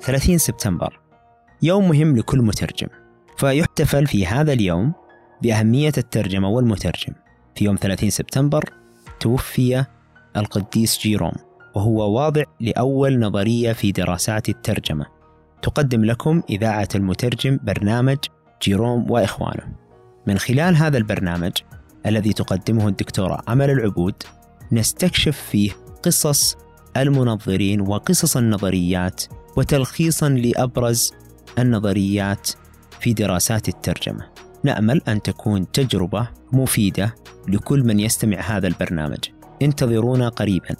30 سبتمبر. يوم مهم لكل مترجم فيحتفل في هذا اليوم بأهمية الترجمة والمترجم. في يوم 30 سبتمبر توفي القديس جيروم وهو واضع لأول نظرية في دراسات الترجمة. تقدم لكم إذاعة المترجم برنامج جيروم وإخوانه. من خلال هذا البرنامج الذي تقدمه الدكتورة أمل العبود نستكشف فيه قصص المنظرين وقصص النظريات وتلخيصا لأبرز النظريات في دراسات الترجمة. نأمل أن تكون تجربة مفيدة لكل من يستمع هذا البرنامج. انتظرونا قريبا